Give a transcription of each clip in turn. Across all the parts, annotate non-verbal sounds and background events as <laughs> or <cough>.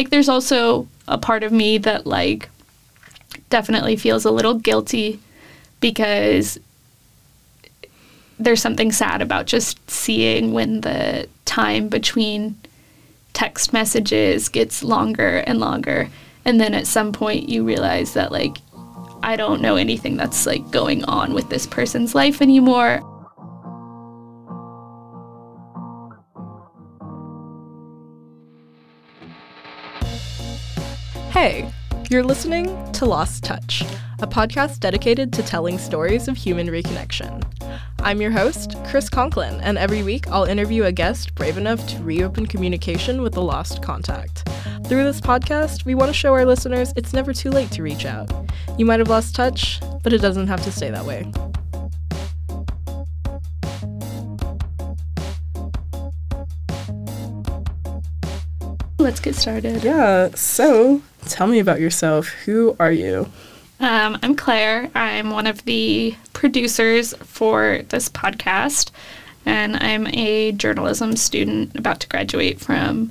Like there's also a part of me that like definitely feels a little guilty because there's something sad about just seeing when the time between text messages gets longer and longer and then at some point you realize that like I don't know anything that's like going on with this person's life anymore. Hey, you're listening to Lost Touch, a podcast dedicated to telling stories of human reconnection. I'm your host, Chris Conklin, and every week I'll interview a guest brave enough to reopen communication with a lost contact. Through this podcast, we want to show our listeners it's never too late to reach out. You might have lost touch, but it doesn't have to stay that way. Let's get started. Yeah, so tell me about yourself. Who are you? Um, I'm Claire. I'm one of the producers for this podcast, and I'm a journalism student about to graduate from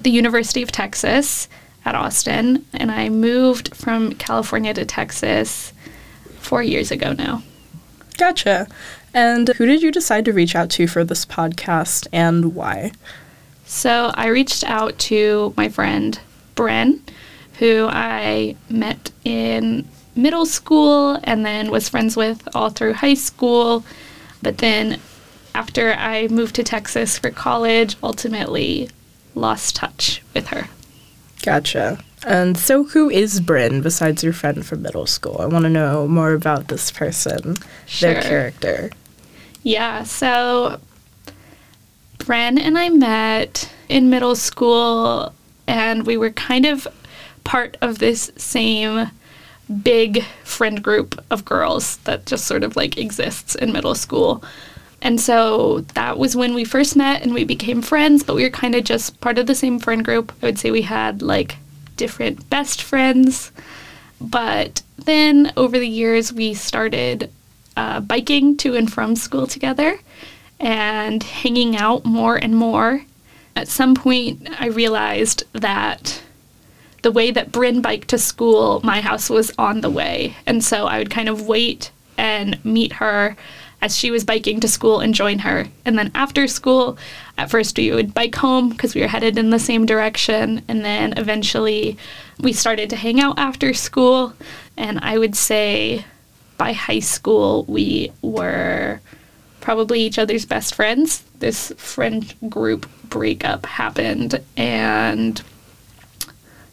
the University of Texas at Austin. And I moved from California to Texas four years ago now. Gotcha. And who did you decide to reach out to for this podcast and why? So I reached out to my friend Brynne, who I met in middle school and then was friends with all through high school. But then after I moved to Texas for college, ultimately lost touch with her. Gotcha. And so, who is Brynne besides your friend from middle school? I want to know more about this person, Sure. their character. Yeah, so Brynne and I met in middle school, and we were kind of part of this same big friend group of girls that just sort of like exists in middle school. And so that was when we first met and we became friends, but we were kind of just part of the same friend group. I would say we had like different best friends. But then over the years, we started uh, biking to and from school together and hanging out more and more. At some point, I realized that the way that Brynne biked to school, my house was on the way. And so I would kind of wait and meet her as she was biking to school and join her. And then after school, at first we would bike home because we were headed in the same direction. And then eventually we started to hang out after school. And I would say by high school, we were probably each other's best friends. This friend group breakup happened, and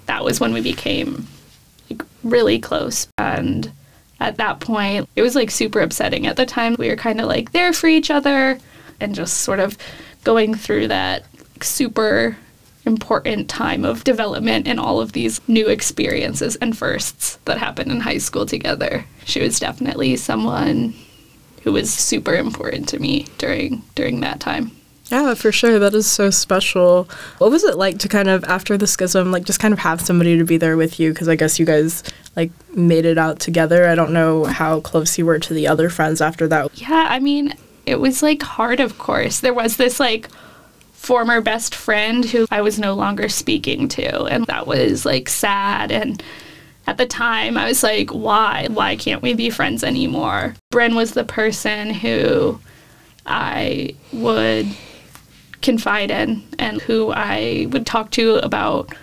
that was when we became like really close. And at that point, it was like super upsetting. At the time, we were kind of like there for each other and just sort of going through that like, super important time of development and all of these new experiences and firsts that happened in high school together. She was definitely someone who was super important to me during during that time. Yeah, for sure. That is so special. What was it like to kind of, after the schism, like just kind of have somebody to be there with you? Because I guess you guys like made it out together. I don't know how close you were to the other friends after that. Yeah, I mean, it was like hard, of course. There was this like former best friend who I was no longer speaking to, and that was like sad. And at the time, I was like, why? Why can't we be friends anymore? Brynne was the person who I would confide in and who I would talk to about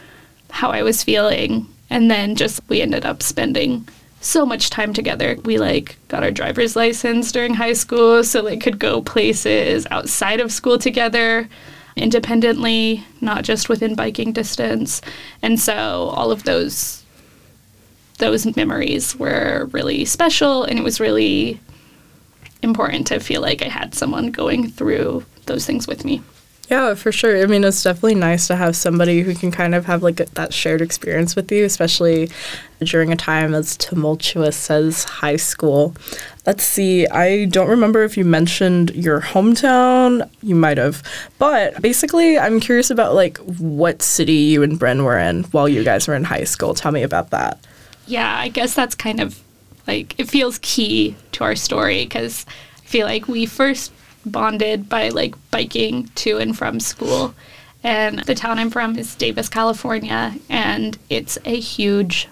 how I was feeling. And then just we ended up spending so much time together. We like got our driver's license during high school so like could go places outside of school together independently, not just within biking distance. And so all of those those memories were really special and it was really important to feel like I had someone going through those things with me. Yeah, for sure. I mean, it's definitely nice to have somebody who can kind of have like a, that shared experience with you, especially during a time as tumultuous as high school. Let's see, I don't remember if you mentioned your hometown. You might have. But basically, I'm curious about like what city you and Brynne were in while you guys were in high school. Tell me about that. Yeah, I guess that's kind of like it feels key to our story because I feel like we first bonded by like biking to and from school and the town I'm from is Davis, California, and it's a huge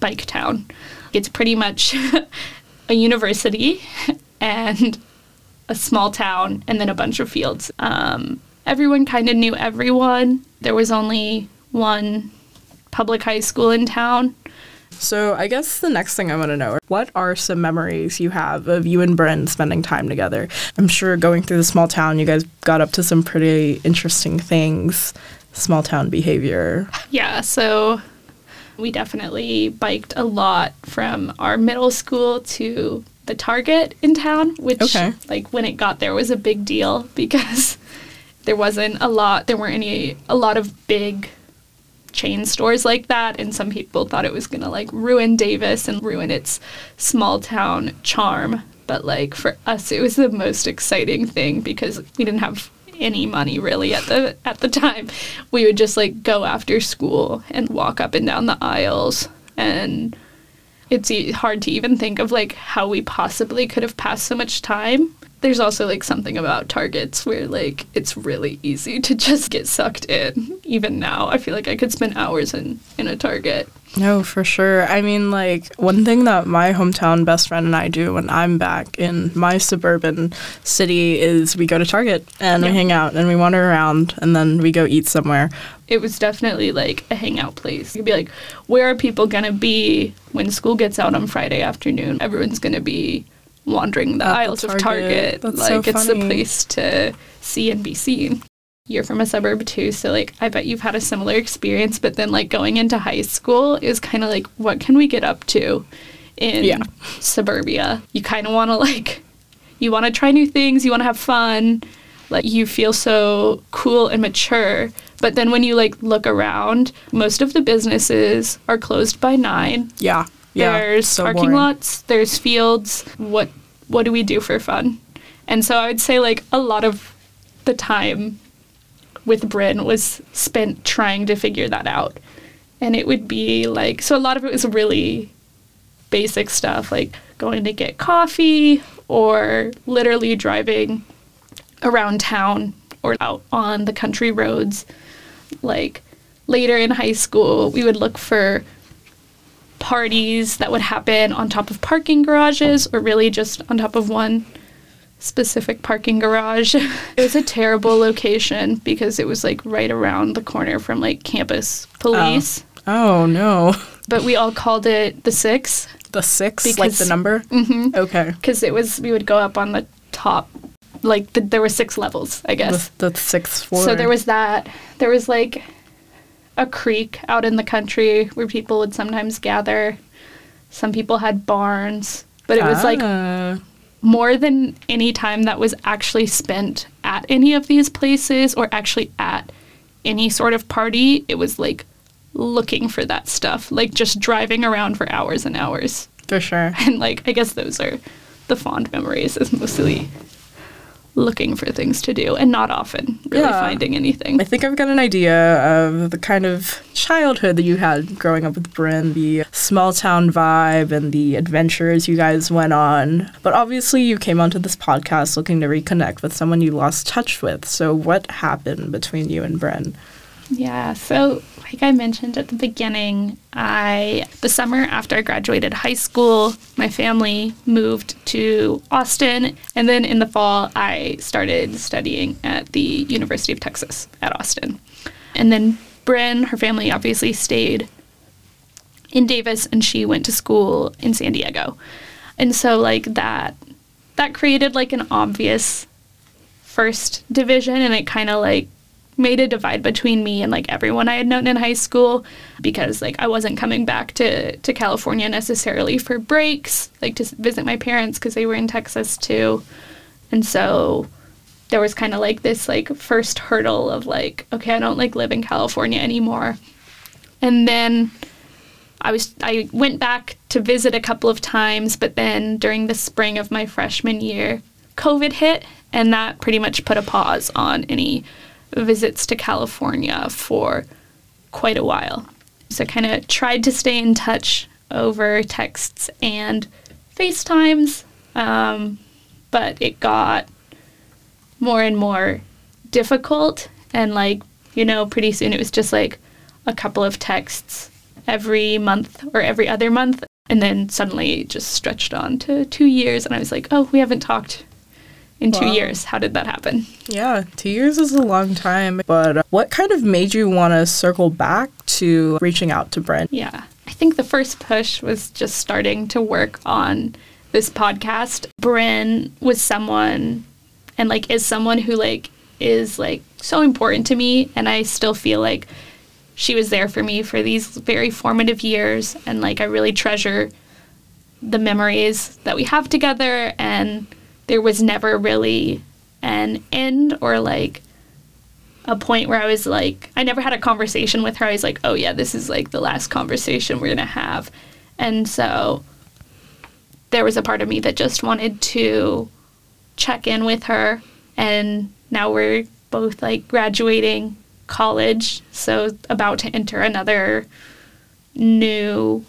bike town. It's pretty much <laughs> a university <laughs> and a small town, and then a bunch of fields. Um, everyone kind of knew everyone. There was only one public high school in town. So I guess the next thing I want to know, what are some memories you have of you and Brynne spending time together? I'm sure going through the small town, you guys got up to some pretty interesting things, small town behavior. Yeah, so we definitely biked a lot from our middle school to the Target in town, which Okay. like when it got there was a big deal <laughs> because there wasn't a lot there weren't any a lot of big chain stores like that and some people thought it was going to like ruin Davis and ruin its small town charm but like for us it was the most exciting thing because we didn't have any money really at the at the time we would just like go after school and walk up and down the aisles and it's hard to even think of like how we possibly could have passed so much time. There's also like something about targets where like it's really easy to just get sucked in. Even now, I feel like I could spend hours in in a Target. No, for sure. I mean, like, one thing that my hometown best friend and I do when I'm back in my suburban city is we go to Target and Yeah. we hang out and we wander around and then we go eat somewhere. It was definitely like a hangout place. You'd be like, where are people gonna be when school gets out on Friday afternoon? Everyone's gonna be wandering the At the aisles of Target. That's like so it's the place to see and be seen. You're from a suburb too, so like I bet you've had a similar experience. But then like going into high school is kind of like, what can we get up to in Yeah. suburbia? You kind of want to like, you want to try new things. You want to have fun. Like you feel so cool and mature. But then when you like look around, most of the businesses are closed by nine. Yeah. Yeah. There's so parking boring. lots, there's fields. What what do we do for fun? And so I would say like a lot of the time with Brynne was spent trying to figure that out. And it would be like so a lot of it was really basic stuff like going to get coffee or literally driving around town or out on the country roads. Like later in high school, we would look for parties that would happen on top of parking garages or really just on top of one specific parking garage. <laughs> it was a terrible location because it was like right around the corner from like campus police. Oh, no. But we all called it the six The six, like Because- the number? Mhm. Okay. because it was we would go up on the top like the, there were six levels i guess The, the sixth floor. so there was that there was like a creek out in the country where people would sometimes gather some people had barns but it was like Ah. more than any time that was actually spent at any of these places or actually at any sort of party it was like looking for that stuff like just driving around for hours and hours For sure. <laughs> and like I guess those are the fond memories is mostly looking for things to do and not often really Yeah. finding anything. I think I've got an idea of the kind of childhood that you had growing up with Brynne, the small town vibe and the adventures you guys went on. But obviously, you came onto this podcast looking to reconnect with someone you lost touch with. So, what happened between you and Brynne? Yeah, so like I mentioned at the beginning, I the summer after I graduated high school, my family moved to Austin, and then in the fall I started studying at the University of Texas at Austin. And then Brynne, her family obviously stayed in Davis and she went to school in San Diego. And so like that that created like an obvious first division and it kind of like made a divide between me and like everyone I had known in high school because like I wasn't coming back to to California necessarily for breaks like to visit my parents because they were in Texas too. And so there was kind of like this like first hurdle of like okay I don't like live in California anymore. And then I was I went back to visit a couple of times, but then during the spring of my freshman year, COVID hit, and that pretty much put a pause on any visits to California for quite a while. So kind of tried to stay in touch over texts and FaceTimes, um, but it got more and more difficult and like you know, pretty soon it was just like a couple of texts every month or every other month. And then suddenly it just stretched on to two years. And I was like, oh, we haven't talked in two years. How did that happen? Yeah, two years is a long time. But uh, what kind of made you want to circle back to reaching out to Brynne? Yeah. I think the first push was just starting to work on this podcast. Brynne was someone and like is someone who like is like so important to me and I still feel like she was there for me for these very formative years and like I really treasure the memories that we have together and there was never really an end or like a point where I was like, I never had a conversation with her. I was like, oh yeah, this is like the last conversation we're gonna have. And so there was a part of me that just wanted to check in with her. And now we're both like graduating college, so about to enter another new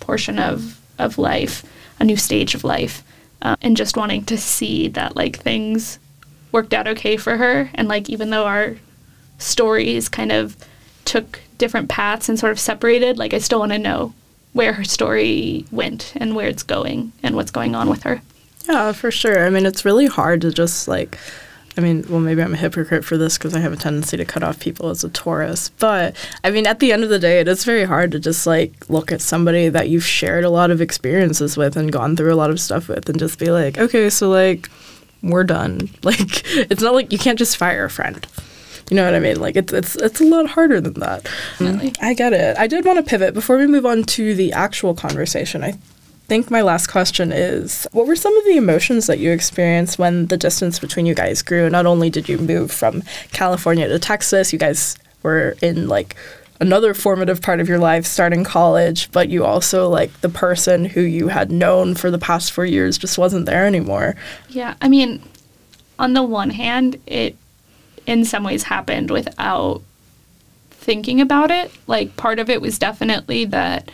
portion of, of life, a new stage of life. Uh, and just wanting to see that like things worked out okay for her. And like, even though our stories kind of took different paths and sort of separated, like, I still want to know where her story went and where it's going and what's going on with her. Yeah, for sure. I mean, it's really hard to just like, I mean, well, maybe I'm a hypocrite for this because I have a tendency to cut off people as a Taurus. But I mean, at the end of the day, it is very hard to just like look at somebody that you've shared a lot of experiences with and gone through a lot of stuff with and just be like, okay, so like, we're done. <laughs> Like, it's not like you can't just fire a friend. You know what I mean? Like it's it's it's a lot harder than that. I get it. I did want to pivot before we move on to the actual conversation. I think my last question is what were some of the emotions that you experienced when the distance between you guys grew? Not only did you move from California to Texas, you guys were in like another formative part of your life starting college, but you also like the person who you had known for the past 4 years just wasn't there anymore. Yeah, I mean, on the one hand, it in some ways happened without thinking about it. Like, part of it was definitely that,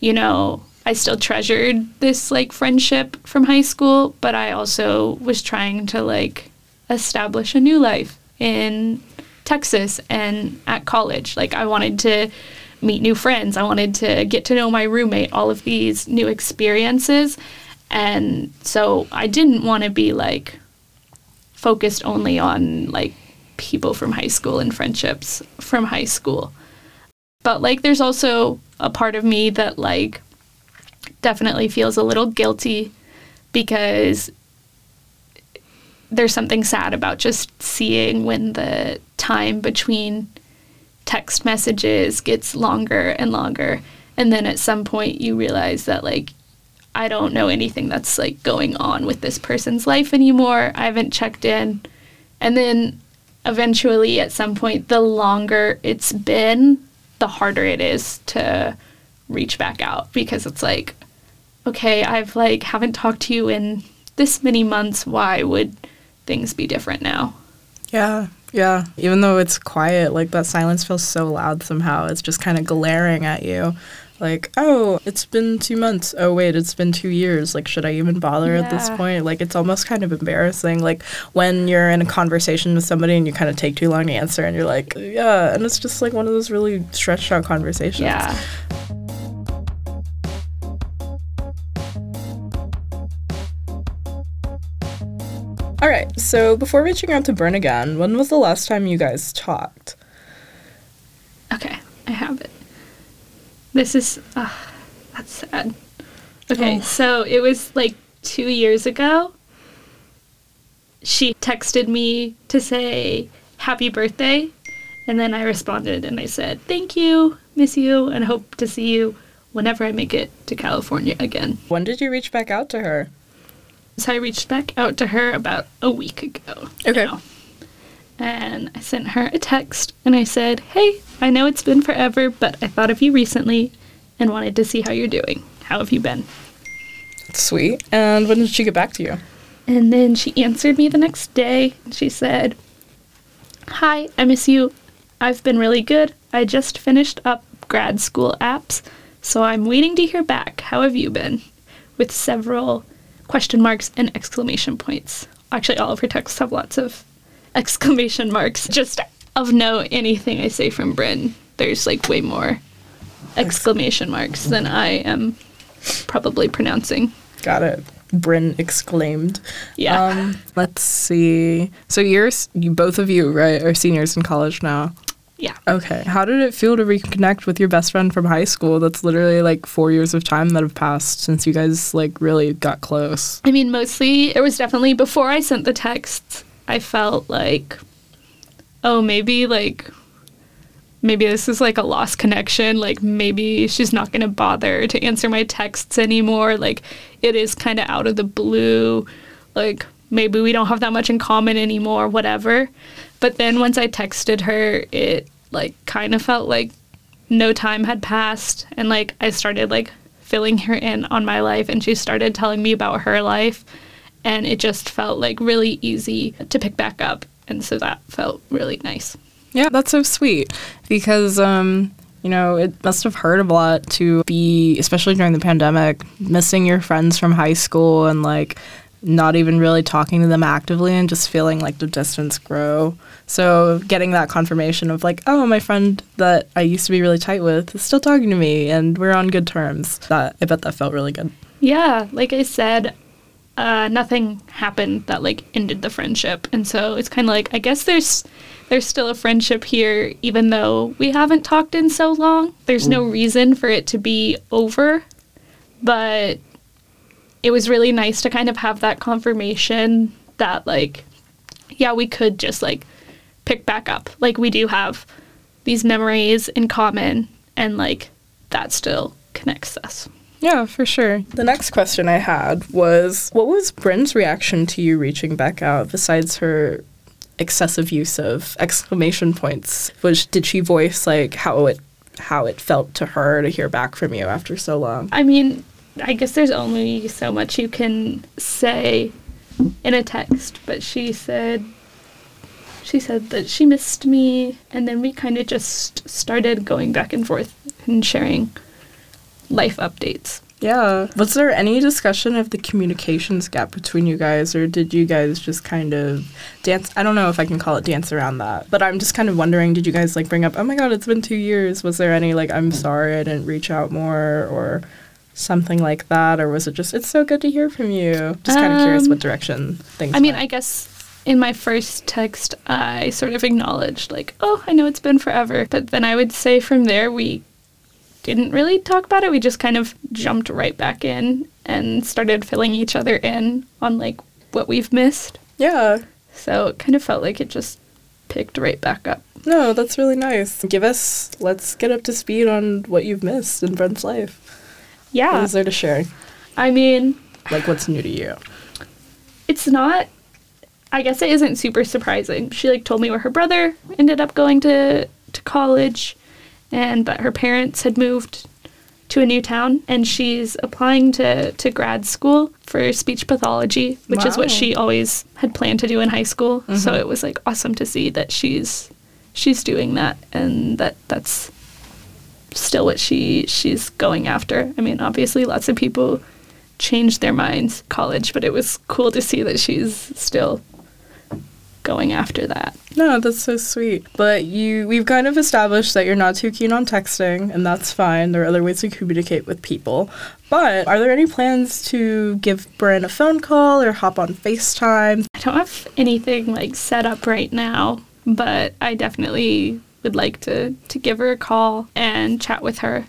you know, I still treasured this like friendship from high school, but I also was trying to like establish a new life in Texas and at college. Like, I wanted to meet new friends, I wanted to get to know my roommate, all of these new experiences. And so I didn't want to be like focused only on like people from high school and friendships from high school. But like there's also a part of me that like definitely feels a little guilty because there's something sad about just seeing when the time between text messages gets longer and longer and then at some point you realize that like I don't know anything that's like going on with this person's life anymore. I haven't checked in. And then eventually at some point the longer it's been, the harder it is to reach back out because it's like okay, I've like haven't talked to you in this many months. Why would things be different now? Yeah, yeah. Even though it's quiet, like that silence feels so loud somehow. It's just kind of glaring at you. Like, oh, it's been two months. Oh, wait, it's been two years. Like, should I even bother at this point? Like, it's almost kind of embarrassing. Like, when you're in a conversation with somebody and you kind of take too long to answer and you're like, yeah. And it's just like one of those really stretched out conversations. Yeah. So, before reaching out to Brynne again, when was the last time you guys talked? Okay, I have it. This is uh, that's sad. Okay, Oh. so it was like two years ago. She texted me to say happy birthday, and then I responded and I said thank you, miss you, and hope to see you whenever I make it to California again. When did you reach back out to her? So I reached back out to her about a week ago. Okay. now. And I sent her a text and I said, Hey, I know it's been forever, but I thought of you recently and wanted to see how you're doing. How have you been? Sweet. And when did she get back to you? And then she answered me the next day. and She said, Hi, I miss you. I've been really good. I just finished up grad school apps, so I'm waiting to hear back. How have you been? With several question marks and exclamation points. Actually, all of her texts have lots of <laughs> exclamation marks. Just of note, anything I say from Brynne, there's like way more exclamation marks than I am probably pronouncing. Got it. Brynne exclaimed. Yeah. Um, let's see. So you're you both of you right are seniors in college now. Yeah. Okay. How did it feel to reconnect with your best friend from high school? That's literally like four years of time that have passed since you guys like really got close. I mean, mostly it was definitely before I sent the texts, I felt like, oh, maybe like, maybe this is like a lost connection. Like, maybe she's not going to bother to answer my texts anymore. Like, it is kind of out of the blue. Like, maybe we don't have that much in common anymore, whatever. But then once I texted her, it like kind of felt like no time had passed. And like I started like filling her in on my life and she started telling me about her life. And it just felt like really easy to pick back up. And so that felt really nice. Yeah, that's so sweet. Because um you know, it must have hurt a lot to be, especially during the pandemic, missing your friends from high school and like not even really talking to them actively and just feeling like the distance grow. So getting that confirmation of like, oh, my friend that I used to be really tight with is still talking to me and we're on good terms. That I bet that felt really good. Yeah, like I said, uh, nothing happened that like ended the friendship, and so it's kind of like I guess there's there's still a friendship here, even though we haven't talked in so long. There's no reason for it to be over, but it was really nice to kind of have that confirmation that like, yeah, we could just like pick back up. Like we do have these memories in common, and like that still connects us. Yeah, for sure. The next question I had was what was Brynne's reaction to you reaching back out besides her excessive use of exclamation points? Was did she voice like how it how it felt to her to hear back from you after so long? I mean, I guess there's only so much you can say in a text, but she said she said that she missed me and then we kind of just started going back and forth and sharing life updates. Yeah. Was there any discussion of the communications gap between you guys, or did you guys just kind of dance? I don't know if I can call it dance around that, but I'm just kind of wondering did you guys like bring up, oh my god, it's been two years? Was there any like, I'm sorry I didn't reach out more, or something like that? Or was it just, it's so good to hear from you? Just kind of curious Um, what direction things I mean, went. I guess in my first text, I sort of acknowledged, like, oh, I know it's been forever. But then I would say from there, we didn't really talk about it. We just kind of jumped right back in and started filling each other in on, like, what we've missed. Yeah. So it kind of felt like it just picked right back up. No, that's really nice. Give us, let's get up to speed on what you've missed in Brynne's life. What Yeah. is there to share? I mean, Like, what's new to you? it's not I guess it isn't super surprising. She like told me where her brother ended up going to to college and that her parents had moved to a new town and she's applying to to grad school for speech pathology, which is what she always had planned to do in high school. So mm-hmm. it was like awesome to see that she's she's doing that and that that's still what she she's going after. I mean, obviously lots of people changed their minds college, but it was cool to see that she's still going after that. No, that's so sweet. But you, we've kind of established that you're not too keen on texting, and that's fine. There are other ways to communicate with people. But are there any plans to give Brynne a phone call or hop on FaceTime? I don't have anything like set up right now, but I definitely would like to to give her a call and chat with her.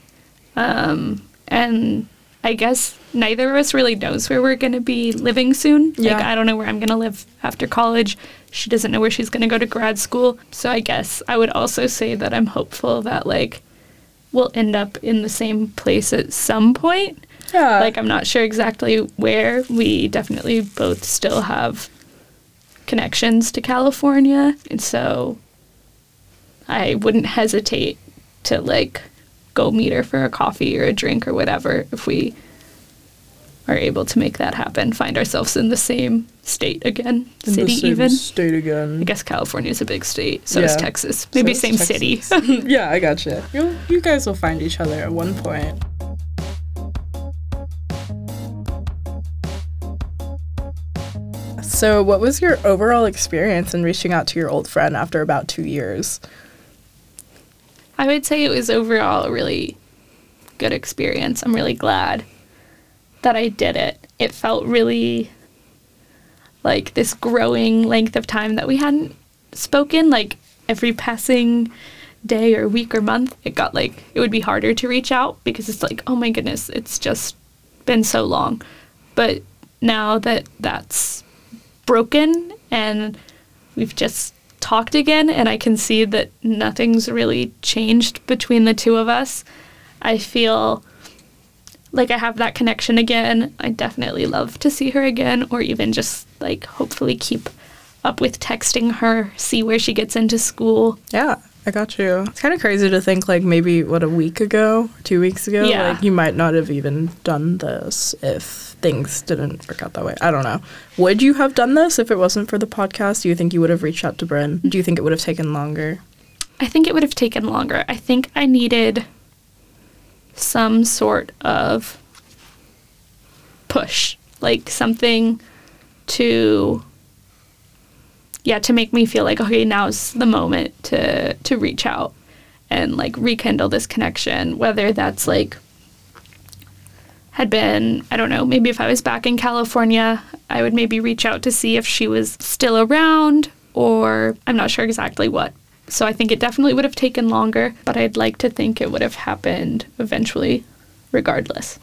Um, and I guess neither of us really knows where we're going to be living soon. Like Yeah. I don't know where I'm going to live after college. She doesn't know where she's going to go to grad school. So I guess I would also say that I'm hopeful that like we'll end up in the same place at some point. Yeah. Like I'm not sure exactly where. We definitely both still have connections to California, and so I wouldn't hesitate to like go meet her for a coffee or a drink or whatever if we are able to make that happen. Find ourselves in the same state again, In the city same even. State again. I guess California is a big state, so is Yeah. Texas. Maybe is same Texas. city. <laughs> <laughs> yeah, I gotcha. You you guys will find each other at one point. So, what was your overall experience in reaching out to your old friend after about two years? I would say it was overall a really good experience. I'm really glad that I did it. It felt really like this growing length of time that we hadn't spoken. Like every passing day or week or month, it got like it would be harder to reach out because it's like, oh my goodness, it's just been so long. But now that that's broken and we've just talked again and I can see that nothing's really changed between the two of us, I feel like I have that connection again. I definitely love to see her again or even just like hopefully keep up with texting her, see where she gets into school. Yeah. I got you. It's kind of crazy to think like maybe what a week ago, two weeks ago, Yeah. like you might not have even done this if things didn't work out that way. I don't know. Would you have done this if it wasn't for the podcast? Do you think you would have reached out to Brynne? Do you think it would have taken longer? I think it would have taken longer. I think I needed some sort of push, like something to yeah, to make me feel like okay, now's the moment to to reach out and like rekindle this connection, whether that's like had been, I don't know, maybe if I was back in California, I would maybe reach out to see if she was still around or I'm not sure exactly what. So I think it definitely would have taken longer, but I'd like to think it would have happened eventually, regardless.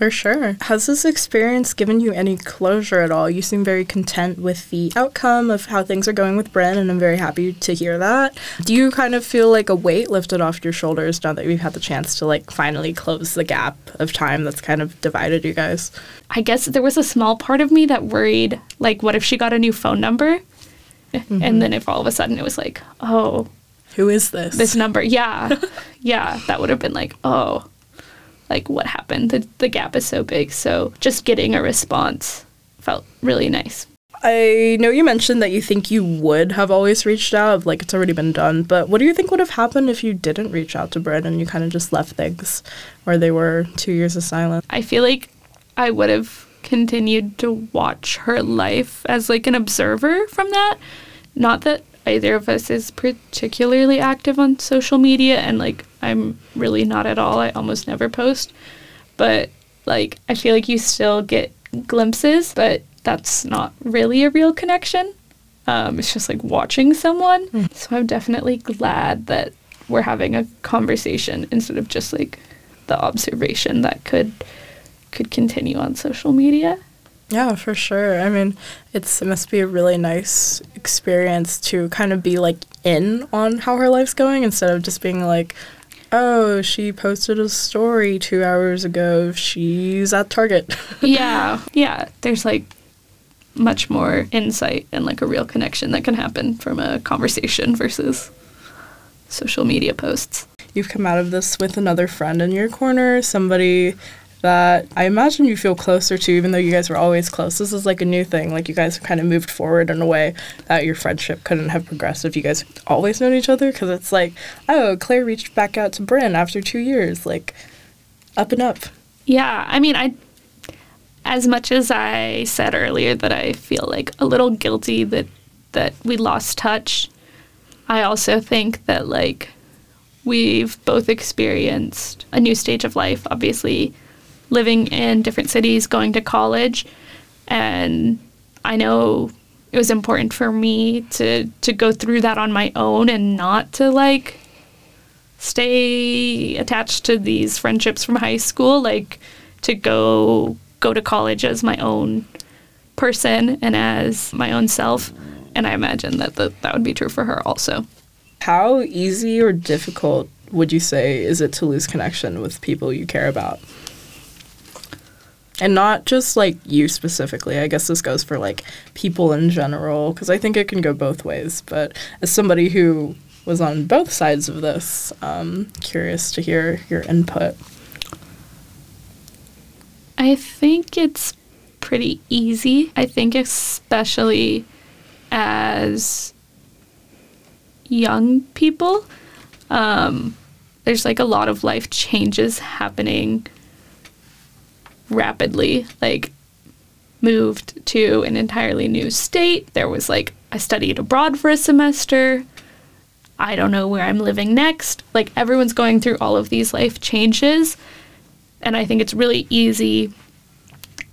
For sure. Has this experience given you any closure at all? You seem very content with the outcome of how things are going with Brynne, and I'm very happy to hear that. Do you kind of feel like a weight lifted off your shoulders now that we've had the chance to like finally close the gap of time that's kind of divided you guys? I guess there was a small part of me that worried, like, what if she got a new phone number? Mm-hmm. And then if all of a sudden it was like, oh, Who is this? this number, yeah, <laughs> yeah, that would have been like, oh, like what happened? The, the gap is so big. So just getting a response felt really nice. I know you mentioned that you think you would have always reached out, like it's already been done, but what do you think would have happened if you didn't reach out to Brynne and you kind of just left things where they were two years of silence? I feel like I would have continued to watch her life as like an observer from that. Not that either of us is particularly active on social media and like I'm really not at all. I almost never post. But like I feel like you still get glimpses, but that's not really a real connection. Um, it's just like watching someone. So I'm definitely glad that we're having a conversation instead of just like the observation that could could continue on social media. Yeah, for sure. I mean, it's it must be a really nice experience to kind of be like in on how her life's going instead of just being like, oh, she posted a story two hours ago. She's at Target. <laughs> yeah, yeah. There's like much more insight and like a real connection that can happen from a conversation versus social media posts. You've come out of this with another friend in your corner, somebody that I imagine you feel closer to, even though you guys were always close. This is like a new thing. Like you guys have kind of moved forward in a way that your friendship couldn't have progressed if you guys always known each other. Because it's like, oh, Claire reached back out to Brynne after two years, like up and up. Yeah, I mean, I as much as I said earlier that I feel like a little guilty that that we lost touch, I also think that like we've both experienced a new stage of life, obviously living in different cities, going to college, and I know it was important for me to to go through that on my own and not to like stay attached to these friendships from high school like to go go to college as my own person and as my own self. And i imagine that the, that would be true for her also. How easy or difficult would you say is it to lose connection with people you care about? And not just like you specifically. I guess this goes for like people in general because I think it can go both ways. But as somebody who was on both sides of this, um, curious to hear your input. i think it's pretty easy i think especially as young people um, there's like a lot of life changes happening rapidly like moved to an entirely new state. There was like, I studied abroad for a semester. I don't know where I'm living next. Like, everyone's going through all of these life changes. And I think it's really easy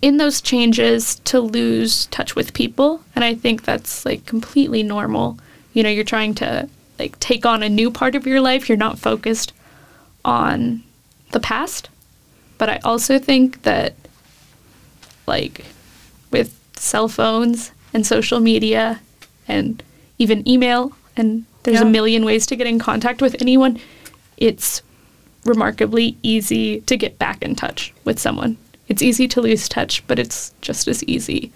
in those changes to lose touch with people. And I think that's like completely normal. You know, you're trying to like take on a new part of your life, you're not focused on the past. But I also think that, like, with cell phones and social media and even email, and there's Yeah. a million ways to get in contact with anyone, it's remarkably easy to get back in touch with someone. It's easy to lose touch, but it's just as easy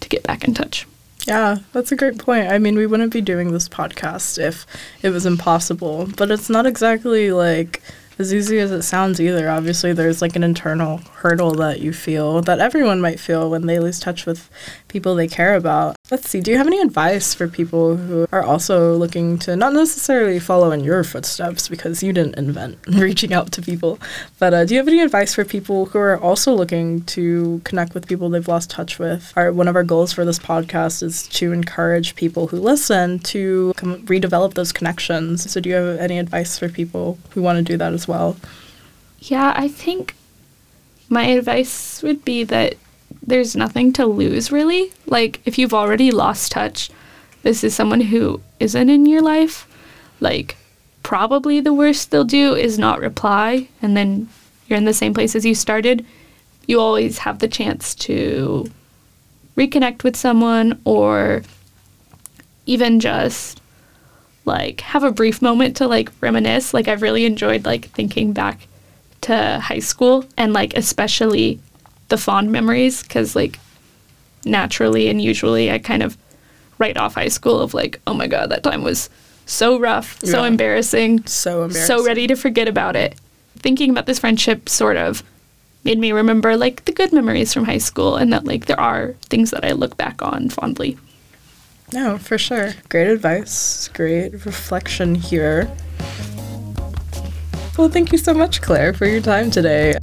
to get back in touch. Yeah, that's a great point. I mean, we wouldn't be doing this podcast if it was impossible, but it's not exactly like as easy as it sounds either. Obviously, there's like an internal hurdle that you feel that everyone might feel when they lose touch with people they care about. Let's see, do you have any advice for people who are also looking to not necessarily follow in your footsteps because you didn't invent <laughs> reaching out to people, but uh, do you have any advice for people who are also looking to connect with people they've lost touch with? Our, one of our goals for this podcast is to encourage people who listen to redevelop those connections. So, do you have any advice for people who want to do that as well? Yeah, I think my advice would be that there's nothing to lose really. Like if you've already lost touch, this is someone who isn't in your life. Like probably the worst they'll do is not reply and then you're in the same place as you started. You always have the chance to reconnect with someone or even just like have a brief moment to like reminisce. Like I've really enjoyed like thinking back to high school and like especially the fond memories because like naturally and usually I kind of write off high school of like oh my god that time was so rough so Yeah. embarrassing So embarrassing. so ready to forget about it thinking about this friendship sort of made me remember like the good memories from high school and that like there are things that I look back on fondly No, for sure. Great advice. Great reflection here. Well, thank you so much, Claire, for your time today.